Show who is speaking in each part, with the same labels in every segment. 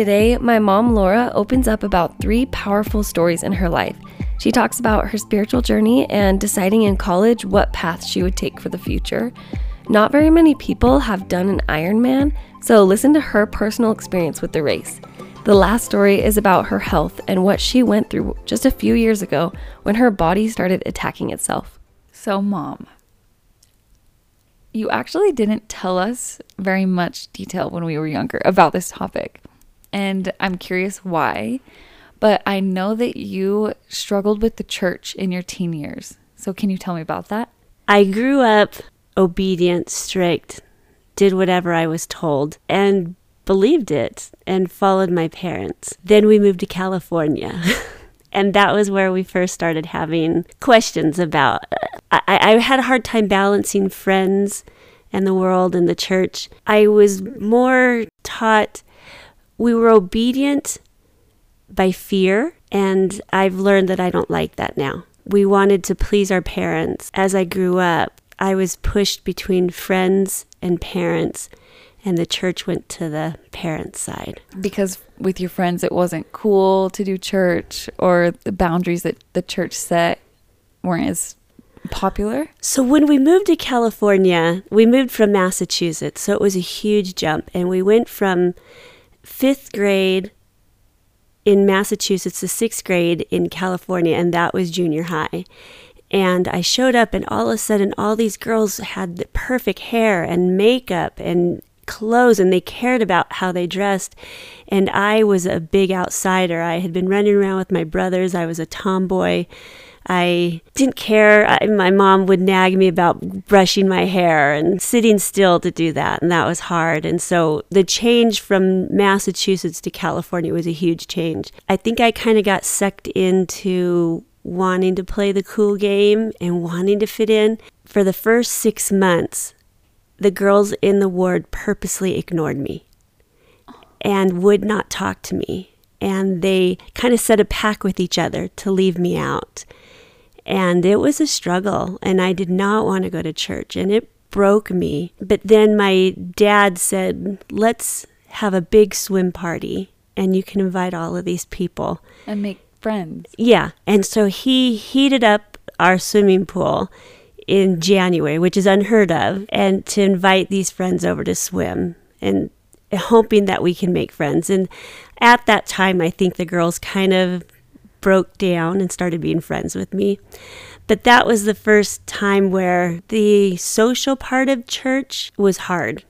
Speaker 1: Today, my mom Laura opens up about three powerful stories in her life. She talks about her spiritual journey and deciding in college what path she would take for the future. Not very many people have done an Ironman, so listen to her personal experience with the race. The last story is about her health and what she went through just a few years ago when her body started attacking itself.
Speaker 2: So, mom, you actually didn't tell us very much detail when we were younger about this topic. And I'm curious why but I know that you struggled with the church in your teen years. So can you tell me about that?
Speaker 3: I grew up obedient, strict, did whatever I was told, and believed it and followed my parents. Then we moved to California. and that was where we first started having questions about. Uh, I, I had a hard time balancing friends and the world and the church. I was more taught we were obedient by fear, and I've learned that I don't like that now. We wanted to please our parents. As I grew up, I was pushed between friends and parents, and the church went to the parents' side.
Speaker 2: Because with your friends, it wasn't cool to do church, or the boundaries that the church set weren't as popular?
Speaker 3: So when we moved to California, we moved from Massachusetts, so it was a huge jump, and we went from fifth grade in Massachusetts, the sixth grade in California, and that was junior high. And I showed up, and all of a sudden, all these girls had the perfect hair and makeup and clothes, and they cared about how they dressed. And I was a big outsider. I had been running around with my brothers, I was a tomboy. I didn't care. I, my mom would nag me about brushing my hair and sitting still to do that, and that was hard. And so the change from Massachusetts to California was a huge change. I think I kind of got sucked into wanting to play the cool game and wanting to fit in. For the first six months, the girls in the ward purposely ignored me and would not talk to me. And they kind of set a pact with each other to leave me out. And it was a struggle, and I did not want to go to church, and it broke me. But then my dad said, Let's have a big swim party, and you can invite all of these people
Speaker 2: and make friends.
Speaker 3: Yeah. And so he heated up our swimming pool in January, which is unheard of, and to invite these friends over to swim and hoping that we can make friends. And at that time, I think the girls kind of broke down and started being friends with me. But that was the first time where the social part of church was hard.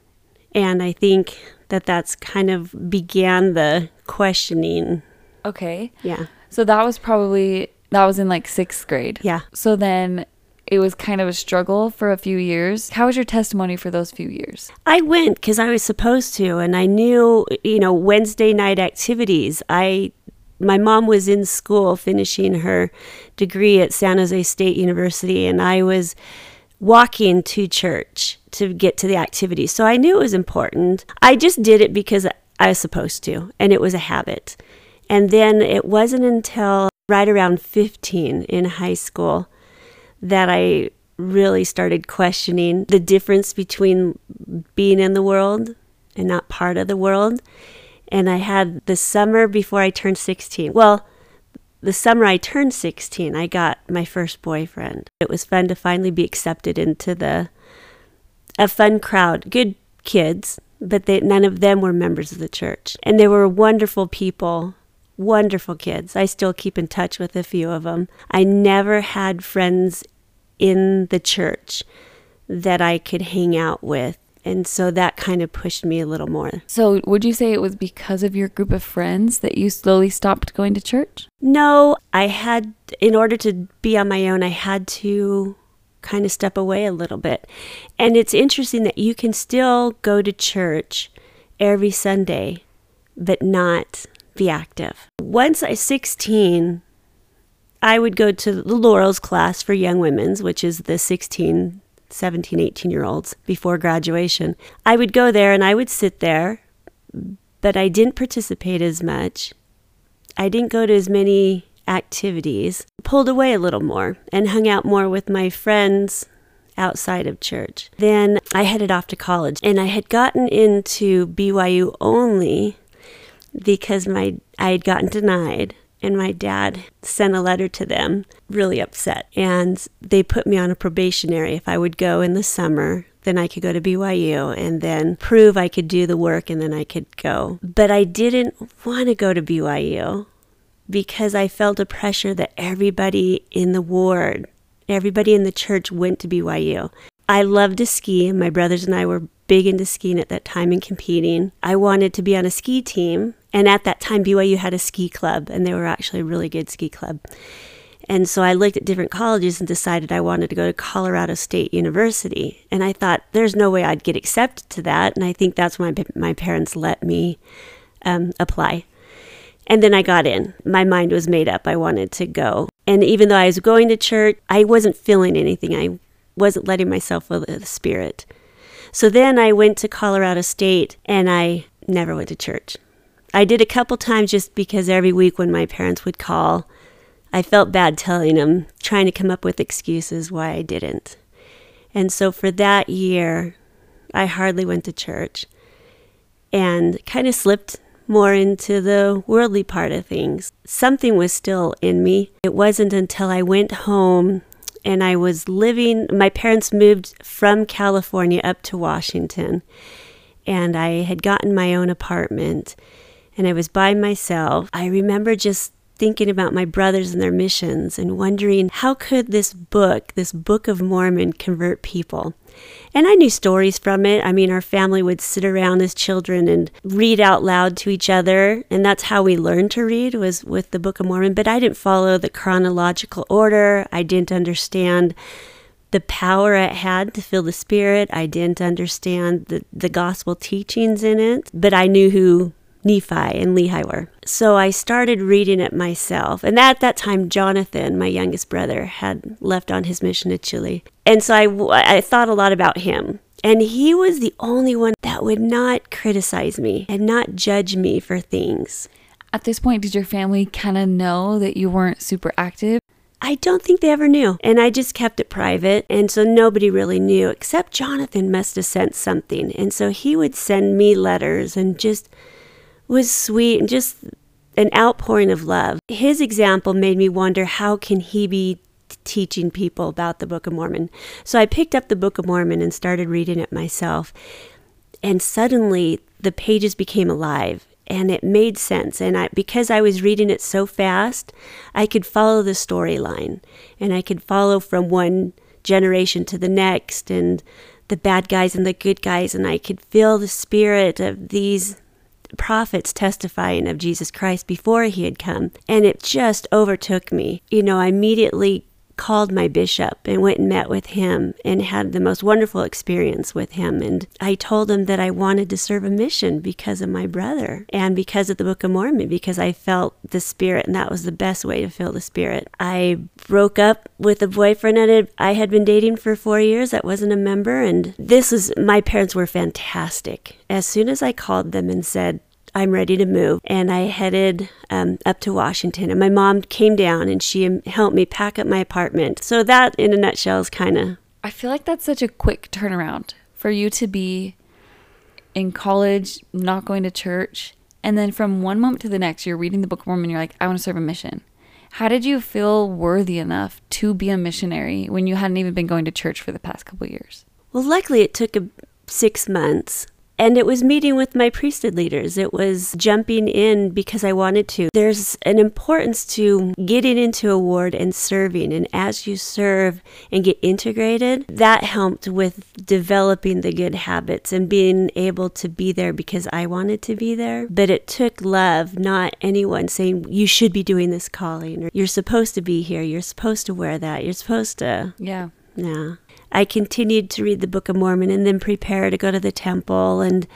Speaker 3: And I think that that's kind of began the questioning.
Speaker 2: Okay.
Speaker 3: Yeah.
Speaker 2: So that was probably, that was in like sixth grade.
Speaker 3: Yeah.
Speaker 2: So then it was kind of a struggle for a few years. How was your testimony for those few years?
Speaker 3: I went because I was supposed to, and I knew, you know, Wednesday night activities. I my mom was in school finishing her degree at San Jose State University, and I was walking to church to get to the activity. So I knew it was important. I just did it because I was supposed to, and it was a habit. And then it wasn't until right around 15 in high school that I really started questioning the difference between being in the world and not part of the world and I had the summer before I turned 16. Well, the summer I turned 16, I got my first boyfriend. It was fun to finally be accepted into the a fun crowd, good kids, but they, none of them were members of the church. And they were wonderful people, wonderful kids. I still keep in touch with a few of them. I never had friends in the church that I could hang out with and so that kind of pushed me a little more.
Speaker 2: So, would you say it was because of your group of friends that you slowly stopped going to church?
Speaker 3: No, I had, in order to be on my own, I had to kind of step away a little bit. And it's interesting that you can still go to church every Sunday, but not be active. Once I was 16, I would go to the Laurel's class for young women's, which is the 16 17, 18 year olds before graduation. I would go there and I would sit there, but I didn't participate as much. I didn't go to as many activities, pulled away a little more, and hung out more with my friends outside of church. Then I headed off to college and I had gotten into BYU only because my I had gotten denied and my dad sent a letter to them really upset and they put me on a probationary if I would go in the summer then I could go to BYU and then prove I could do the work and then I could go. But I didn't want to go to BYU because I felt a pressure that everybody in the ward, everybody in the church went to BYU. I loved to ski, and my brothers and I were big into skiing at that time and competing. I wanted to be on a ski team, and at that time, BYU had a ski club, and they were actually a really good ski club. And so I looked at different colleges and decided I wanted to go to Colorado State University. And I thought, there's no way I'd get accepted to that. And I think that's why my parents let me um, apply. And then I got in. My mind was made up. I wanted to go. And even though I was going to church, I wasn't feeling anything. I wasn't letting myself feel the Spirit. So then I went to Colorado State and I never went to church. I did a couple times just because every week when my parents would call, I felt bad telling them, trying to come up with excuses why I didn't. And so for that year, I hardly went to church and kind of slipped more into the worldly part of things. Something was still in me. It wasn't until I went home and I was living, my parents moved from California up to Washington, and I had gotten my own apartment and I was by myself. I remember just thinking about my brothers and their missions and wondering how could this book, this Book of Mormon, convert people. And I knew stories from it. I mean, our family would sit around as children and read out loud to each other, and that's how we learned to read was with the Book of Mormon. But I didn't follow the chronological order. I didn't understand the power it had to fill the spirit. I didn't understand the, the gospel teachings in it, but I knew who Nephi and Lehi were. So I started reading it myself. And at that time, Jonathan, my youngest brother, had left on his mission to Chile. And so I, I thought a lot about him. And he was the only one that would not criticize me and not judge me for things.
Speaker 2: At this point, did your family kind of know that you weren't super active?
Speaker 3: I don't think they ever knew. And I just kept it private. And so nobody really knew, except Jonathan must have sent something. And so he would send me letters and just was sweet and just an outpouring of love. His example made me wonder how can he be teaching people about the Book of Mormon. So I picked up the Book of Mormon and started reading it myself. And suddenly the pages became alive and it made sense. And I, because I was reading it so fast, I could follow the storyline and I could follow from one generation to the next and the bad guys and the good guys. And I could feel the spirit of these prophets testifying of Jesus Christ before he had come. And it just overtook me. You know, I immediately called my bishop and went and met with him and had the most wonderful experience with him. And I told him that I wanted to serve a mission because of my brother and because of the Book of Mormon, because I felt the Spirit, and that was the best way to feel the Spirit. I broke up with a boyfriend that I had been dating for four years that wasn't a member. And this was, my parents were fantastic. As soon as I called them and said, I'm ready to move. And I headed um, up to Washington. And my mom came down and she helped me pack up my apartment. So, that in a nutshell is kind of.
Speaker 2: I feel like that's such a quick turnaround for you to be in college, not going to church. And then from one moment to the next, you're reading the Book of Mormon, you're like, I want to serve a mission. How did you feel worthy enough to be a missionary when you hadn't even been going to church for the past couple years?
Speaker 3: Well, luckily, it took a, six months and it was meeting with my priesthood leaders. It was jumping in because I wanted to. There's an importance to getting into a ward and serving. And as you serve and get integrated, that helped with developing the good habits and being able to be there because I wanted to be there. But it took love, not anyone saying, you should be doing this calling or you're supposed to be here. You're supposed to wear that. You're supposed to.
Speaker 2: Yeah.
Speaker 3: Yeah. I continued to read the Book of Mormon and then prepare to go to the temple and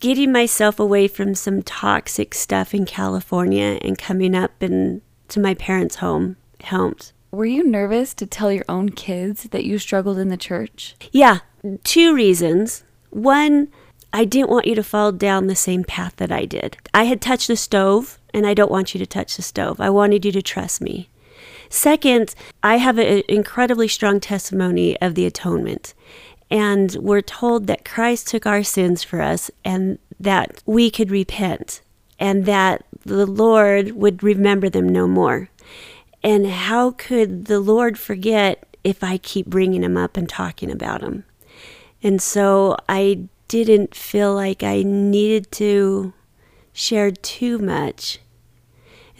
Speaker 3: getting myself away from some toxic stuff in California and coming up and to my parents' home helped.
Speaker 2: Were you nervous to tell your own kids that you struggled in the church?
Speaker 3: Yeah, two reasons. One, I didn't want you to fall down the same path that I did. I had touched the stove, and I don't want you to touch the stove. I wanted you to trust me. Second, I have an incredibly strong testimony of the atonement. And we're told that Christ took our sins for us and that we could repent and that the Lord would remember them no more. And how could the Lord forget if I keep bringing them up and talking about them? And so I didn't feel like I needed to share too much.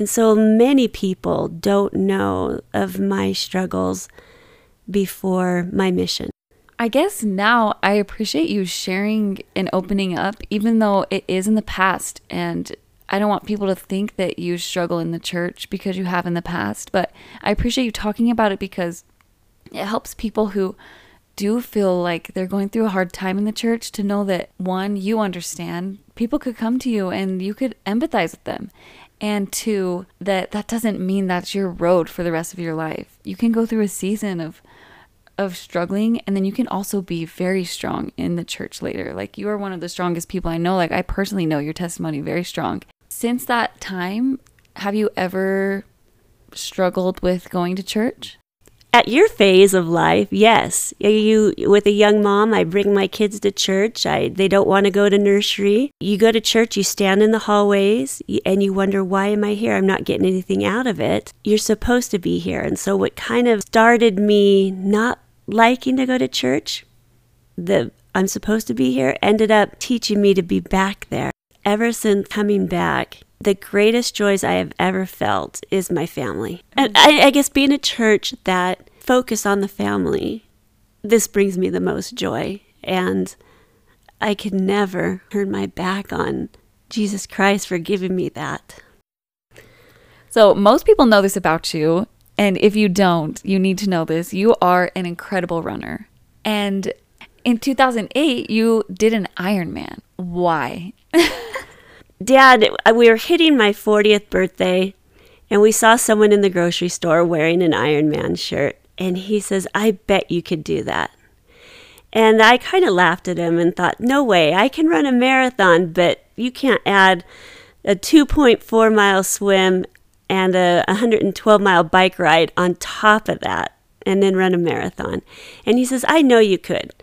Speaker 3: And so many people don't know of my struggles before my mission.
Speaker 2: I guess now I appreciate you sharing and opening up, even though it is in the past. And I don't want people to think that you struggle in the church because you have in the past. But I appreciate you talking about it because it helps people who do feel like they're going through a hard time in the church to know that one, you understand. People could come to you and you could empathize with them. And two, that that doesn't mean that's your road for the rest of your life. You can go through a season of of struggling and then you can also be very strong in the church later. Like you are one of the strongest people I know. Like I personally know your testimony very strong. Since that time, have you ever struggled with going to church?
Speaker 3: At your phase of life, yes. You with a young mom, I bring my kids to church. I they don't want to go to nursery. You go to church, you stand in the hallways and you wonder why am I here? I'm not getting anything out of it. You're supposed to be here. And so what kind of started me not liking to go to church, the I'm supposed to be here ended up teaching me to be back there. Ever since coming back, the greatest joys I have ever felt is my family. Mm. And I, I guess being a church that focus on the family, this brings me the most joy. And I could never turn my back on Jesus Christ for giving me that.
Speaker 2: So, most people know this about you. And if you don't, you need to know this. You are an incredible runner. And in 2008, you did an Ironman. Why?
Speaker 3: Dad, uh, we were hitting my 40th birthday and we saw someone in the grocery store wearing an Iron Man shirt. And he says, I bet you could do that. And I kind of laughed at him and thought, no way, I can run a marathon, but you can't add a 2.4 mile swim and a 112 mile bike ride on top of that and then run a marathon. And he says, I know you could.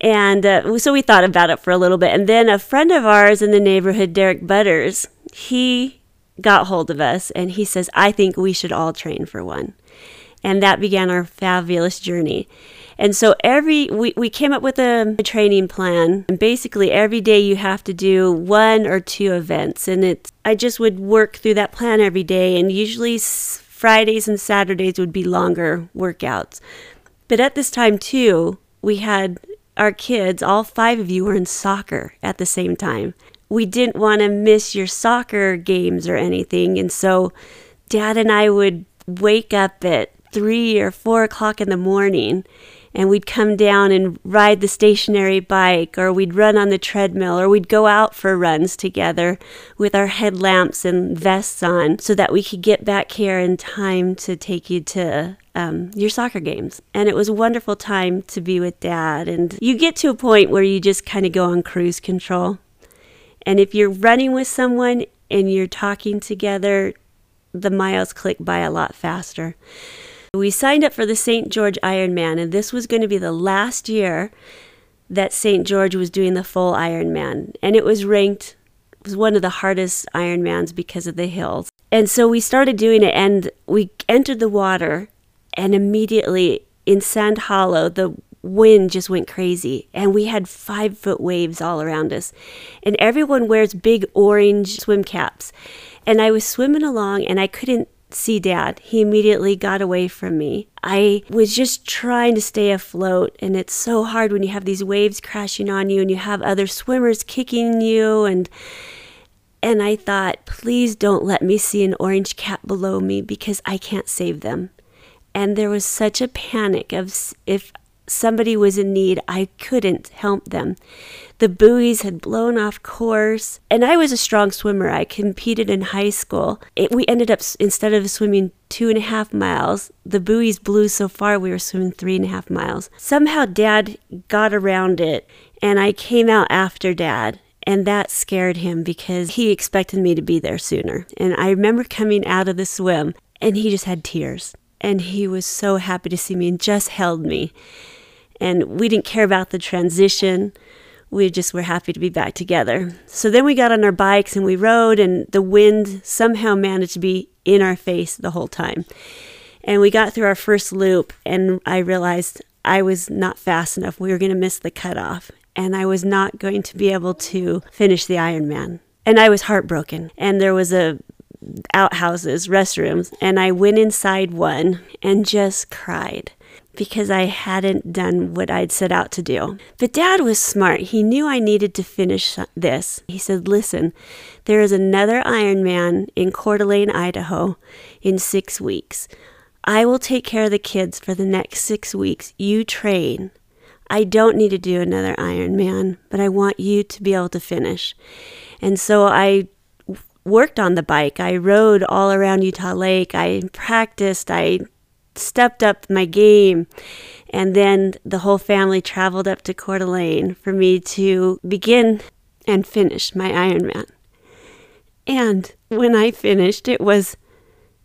Speaker 3: And uh, so we thought about it for a little bit. And then a friend of ours in the neighborhood, Derek Butters, he got hold of us and he says, I think we should all train for one. And that began our fabulous journey. And so every we, we came up with a, a, training plan and basically every day you have to do one or two events and it's I just would work through that plan every day and usually Fridays and Saturdays would be longer workouts. But at this time too, we had our kids, all five of you, were in soccer at the same time. We didn't want to miss your soccer games or anything. And so dad and I would wake up at three or four o'clock in the morning and we'd come down and ride the stationary bike, or we'd run on the treadmill, or we'd go out for runs together with our headlamps and vests on so that we could get back here in time to take you to um, your soccer games. And it was a wonderful time to be with dad. And you get to a point where you just kind of go on cruise control. And if you're running with someone and you're talking together, the miles click by a lot faster. We signed up for the St. George Ironman, and this was going to be the last year that St. George was doing the full Ironman. And it was ranked it was one of the hardest Ironmans because of the hills. And so we started doing it, and we entered the water, and immediately in Sand Hollow, the wind just went crazy and we had five foot waves all around us and everyone wears big orange swim caps and i was swimming along and i couldn't see dad. He immediately got away from me. I was just trying to stay afloat, and it's so hard when you have these waves crashing on you and you have other swimmers kicking you and and I thought, please don't let me see an orange cat below me because I can't save them. And there was such a panic of if somebody was in need, I couldn't help them. The buoys had blown off course, and I was a strong swimmer. I competed in high school. It, we ended up, instead of swimming two and a half miles, the buoys blew so far we were swimming three and a half miles. Somehow, Dad got around it, and I came out after Dad. And that scared him because he expected me to be there sooner. And I remember coming out of the swim, and he just had tears. And he was so happy to see me and just held me and we didn't care about the transition. we just were happy to be back together. So then we got on our bikes and we rode, and the wind somehow managed to be in our face the whole time. And we got through our first loop, and I realized I was not fast enough. We were going to miss the cutoff, and I was not going to be able to finish the Ironman. And I was heartbroken. And there was a outhouses, restrooms, and I went inside one and just cried because I hadn't done what I'd set out to do. But dad was smart. He knew I needed to finish this. He said, Listen, there is another Ironman in Coeur d'Alene, Idaho in six weeks. I will take care of the kids for the next six weeks. You train. I don't need to do another Ironman, but I want you to be able to finish. And so I worked on the bike. I rode all around Utah Lake. I practiced. I stepped up my game. And then the whole family traveled up to Coeur d'Alene for me to begin and finish my Ironman. And when I finished, it was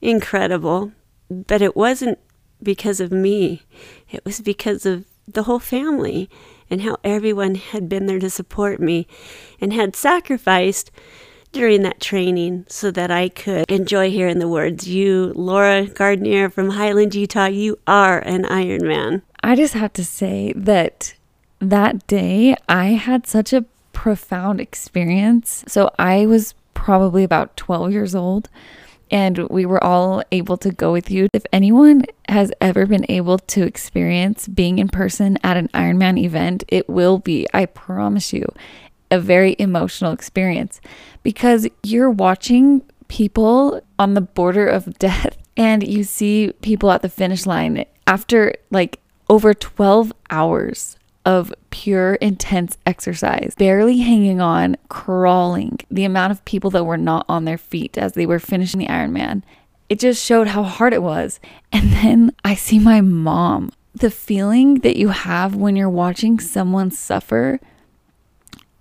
Speaker 3: incredible. But it wasn't because of me, it was because of the whole family and how everyone had been there to support me and had sacrificed during that training so that I could enjoy hearing the words, You, Laura Gardner from Highland, Utah, you are an Ironman.
Speaker 2: I just have to say that that day I had such a profound experience. So I was probably about 12 years old and we were all able to go with you. If anyone has ever been able to experience being in person at an Ironman event, it will be, I promise you, a very emotional experience because you're watching people on the border of death and you see people at the finish line after like over 12 hours of pure intense exercise, barely hanging on, crawling. The amount of people that were not on their feet as they were finishing the Ironman. It just showed how hard it was. And then I see my mom. The feeling that you have when you're watching someone suffer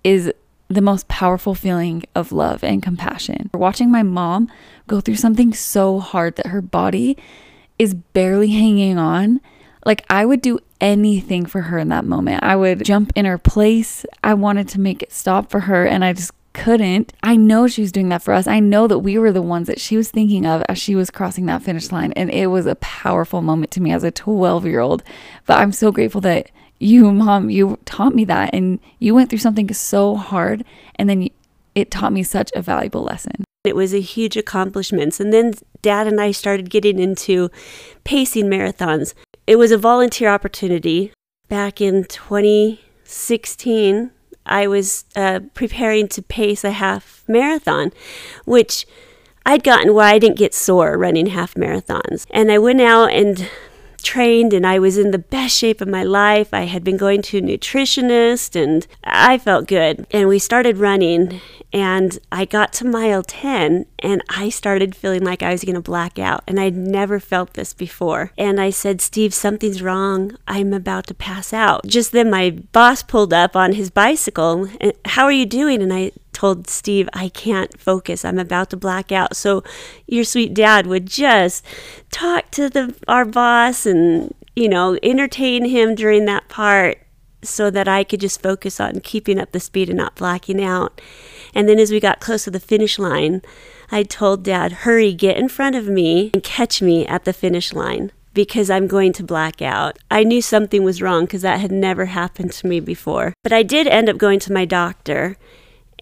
Speaker 2: is the most powerful feeling of love and compassion. Watching my mom go through something so hard that her body is barely hanging on. Like, I would do anything for her in that moment. I would jump in her place. I wanted to make it stop for her, and I just couldn't. I know she was doing that for us. I know that we were the ones that she was thinking of as she was crossing that finish line. And it was a powerful moment to me as a 12 year old. But I'm so grateful that you, mom, you taught me that. And you went through something so hard. And then it taught me such a valuable lesson.
Speaker 3: It was a huge accomplishment. And then dad and I started getting into pacing marathons. It was a volunteer opportunity back in 2016. I was uh, preparing to pace a half marathon, which I'd gotten where I didn't get sore running half marathons. And I went out and trained and I was in the best shape of my life. I had been going to a nutritionist and I felt good. And we started running and I got to mile 10 and I started feeling like I was going to black out. And I'd never felt this before. And I said, Steve, something's wrong. I'm about to pass out. Just then my boss pulled up on his bicycle. And, How are you doing? And I told Steve, I can't focus. I'm about to black out. So your sweet dad would just talk to the our boss and, you know, entertain him during that part so that I could just focus on keeping up the speed and not blacking out. And then as we got close to the finish line, I told dad, hurry, get in front of me and catch me at the finish line because I'm going to black out. I knew something was wrong because that had never happened to me before. But I did end up going to my doctor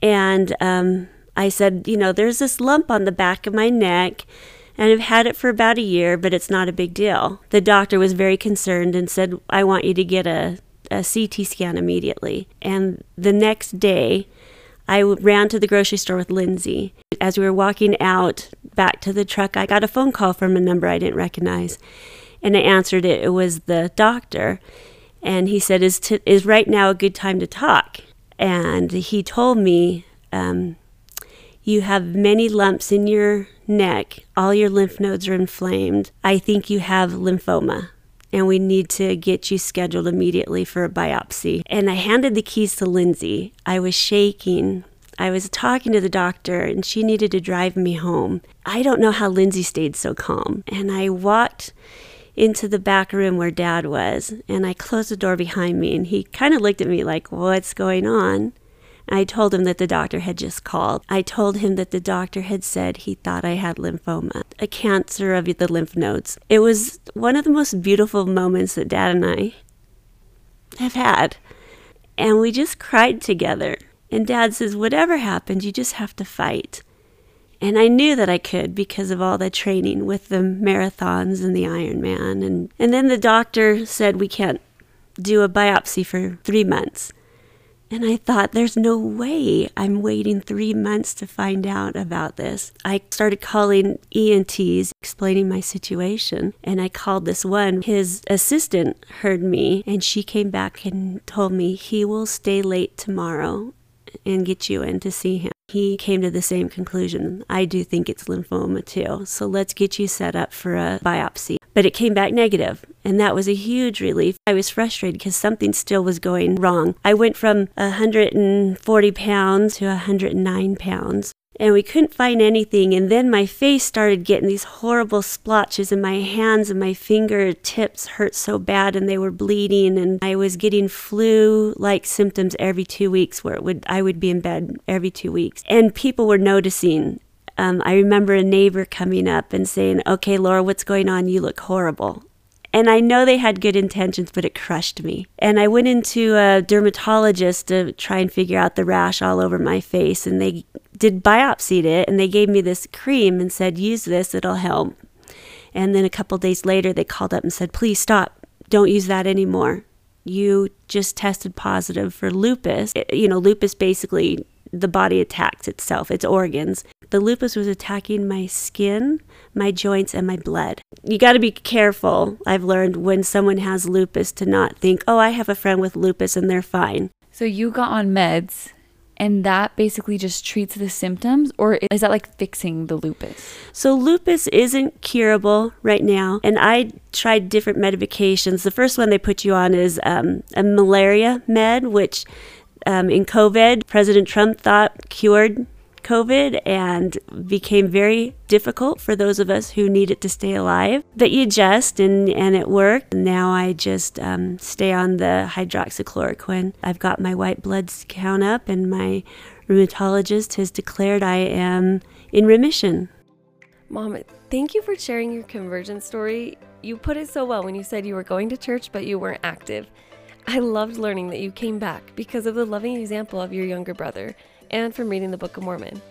Speaker 3: and um, I said, you know, there's this lump on the back of my neck. And I've had it for about a year, but it's not a big deal. The doctor was very concerned and said, I want you to get a, a CT scan immediately. And the next day, I ran to the grocery store with Lindsay. As we were walking out back to the truck, I got a phone call from a number I didn't recognize. And I answered it. It was the doctor. And he said, Is, t- is right now a good time to talk? And he told me, um, You have many lumps in your neck. All your lymph nodes are inflamed. I think you have lymphoma and we need to get you scheduled immediately for a biopsy. And I handed the keys to Lindsay. I was shaking. I was talking to the doctor and she needed to drive me home. I don't know how Lindsay stayed so calm. And I walked into the back room where dad was. And I closed the door behind me, and he kind of looked at me like, What's going on? I told him that the doctor had just called. I told him that the doctor had said he thought I had lymphoma, a cancer of the lymph nodes. It was one of the most beautiful moments that Dad and I have had. And we just cried together. And Dad says, Whatever happens, you just have to fight. And I knew that I could because of all the training with the marathons and the Ironman. And, and then the doctor said we can't do a biopsy for three months. And I thought, there's no way I'm waiting three months to find out about this. I started calling ENTs, explaining my situation. And I called this one. His assistant heard me, and she came back and told me he will stay late tomorrow and get you in to see him. He came to the same conclusion. I do think it's lymphoma too. So let's get you set up for a biopsy but it came back negative, and that was a huge relief. I was frustrated because something still was going wrong. I went from 140 pounds to 109 pounds. And we couldn't find anything. And then my face started getting these horrible splotches, and my hands and my fingertips hurt so bad, and they were bleeding. And I was getting flu-like symptoms every two weeks, where it would I would be in bed every two weeks. And people were noticing um, I remember a neighbor coming up and saying, Okay, Laura, what's going on? You look horrible. And I know they had good intentions, but it crushed me. And I went into a dermatologist to try and figure out the rash all over my face. And they did biopsied it and they gave me this cream and said, Use this, it'll help. And then a couple days later, they called up and said, Please stop. Don't use that anymore. You just tested positive for lupus. You know, lupus basically the body attacks itself, its organs. The lupus was attacking my skin, my joints, and my blood. You got to be careful, I've learned, when someone has lupus to not think, oh, I have a friend with lupus and they're fine.
Speaker 2: So you got on meds and that basically just treats the symptoms or is that like fixing the lupus?
Speaker 3: So lupus isn't curable right now and i tried different medications. The first one they put you on is um, a malaria med which um, in covid president trump thought cured COVID and became very difficult for those of us who needed to stay alive. But you adjust and, and it worked. Now I just um, stay on the hydroxychloroquine. I've got my white blood count up, and my rheumatologist has declared I am in remission.
Speaker 1: Mom, thank you for sharing your conversion story. You put it so well when you said you were going to church but you weren't active. I loved learning that you came back because of the loving example of your younger brother and from reading the Book of Mormon.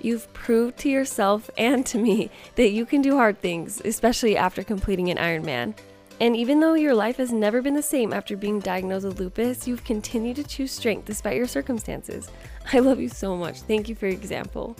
Speaker 1: You've proved to yourself and to me that you can do hard things, especially after completing an Ironman. And even though your life has never been the same after being diagnosed with lupus, you've continued to choose strength despite your circumstances. I love you so much. Thank you for your example.